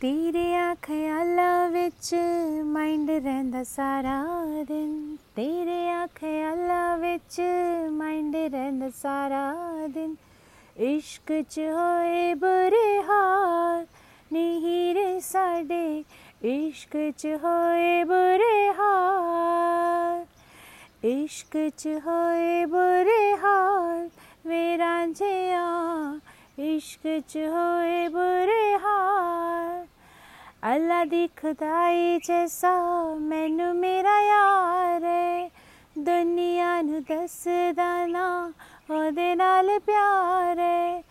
ਤੇਰੇ ਖਿਆਲਾਂ ਵਿੱਚ ਮਾਈਂਡ ਰਹਿੰਦਾ ਸਾਰਾ ਦਿਨ ਤੇਰੇ ਖਿਆਲਾਂ ਵਿੱਚ ਮਾਈਂਡ ਰਹਿੰਦਾ ਸਾਰਾ ਦਿਨ ਇਸ਼ਕ ਚ ਹੋਏ ਬੁਰੇ ਹਾਲ ਨਹੀਂ ਰੇ ਸਾਡੇ ਇਸ਼ਕ ਚ ਹੋਏ ਬੁਰੇ ਹਾਲ ਇਸ਼ਕ ਚ ਹੋਏ ਬੁਰੇ ਹਾਲ ਵੇ ਰਾਂਝਿਆ ਇਸ਼ਕ ਚ ਹੋਏ ਬੁਰੇ ਹਾਲ ਅੱਲਾ ਦੀ ਖੁਦਾਈ ਜੈਸਾ ਮੈਨੂੰ ਮੇਰਾ ਯਾਰ ਏ ਦੁਨੀਆ ਨੂੰ ਦੱਸਦਾ ਨਾ ਉਹਦੇ ਨਾਲ ਪਿਆਰ ਏ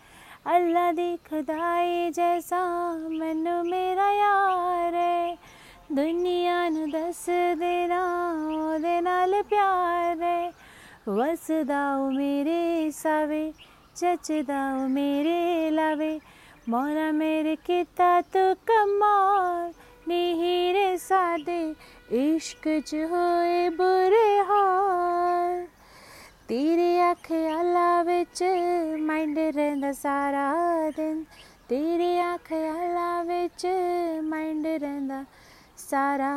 ਅੱਲਾ ਦੀ ਖੁਦਾਈ ਜੈਸਾ ਮੈਨੂੰ ਮੇਰਾ ਯਾਰ ਏ ਦੁਨੀਆ ਨੂੰ ਦੱਸ ਦੇਣਾ ਉਹਦੇ ਨਾਲ ਪਿਆਰ ਏ ਵਸਦਾ ਉਹ ਮੇਰੇ ਸਾਵੇ ਜੱਜਦਾ ਉਹ ਮੇਰੇ ਲਾਵੇ ਮੌਲਾ ਮੇਰੇ ਕੀਤਾ ਤੂੰ इश्क च होए बुरे हाल। तेरे ख्याला बिच माइंड रैंदा सारा दिन। तेरे ख्याला बिच माइंड रैंदा सारा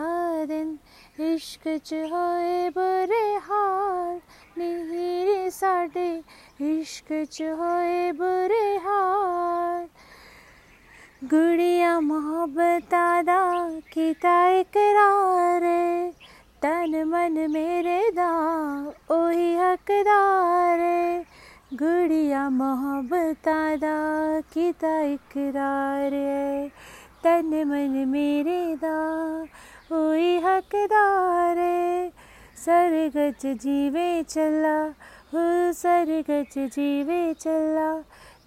दिन। इश्क च होए बुरे हाल नीरे साडे इश्क च होए बुरे हाल। गुड़िया मोहब्बत दा कीता इकरार। मन मेरे दा ओ हकदार गुड़िया मोहब्बत दा किता इकरार है। तन मन मेरे दा ओ हकदार सरगच जीवे चला हो सरगच जीवे चला,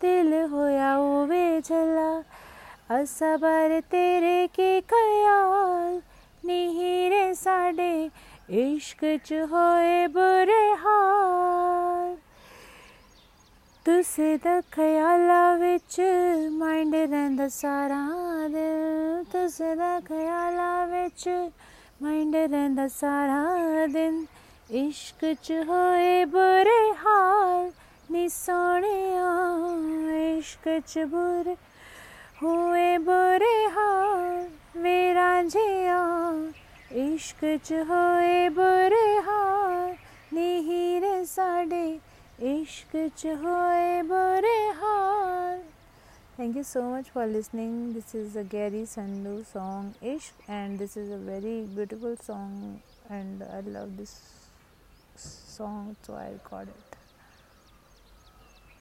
दिल होया ओवे चला। असबर तेरे के खयाल नहीं रे साढ़े इश्क च होए बुरे हाल। तुसे द ख्याला विच माइंड रैंदा सारा दिन तुसे द ख्याला विच माइंड रैंदा सारा दिन। इश्क च होए बुरे हाल, नी सोने इश्क च बुरे हुए बुरे हाल। मेरा रांझिया इश्क च होए बुरे हाल, निहीरे साडे इश्क च होए बुरे हाल। Thank you so much for listening this is a Garry Sandhu song Ishq and this is a very beautiful song and I love this song so I record it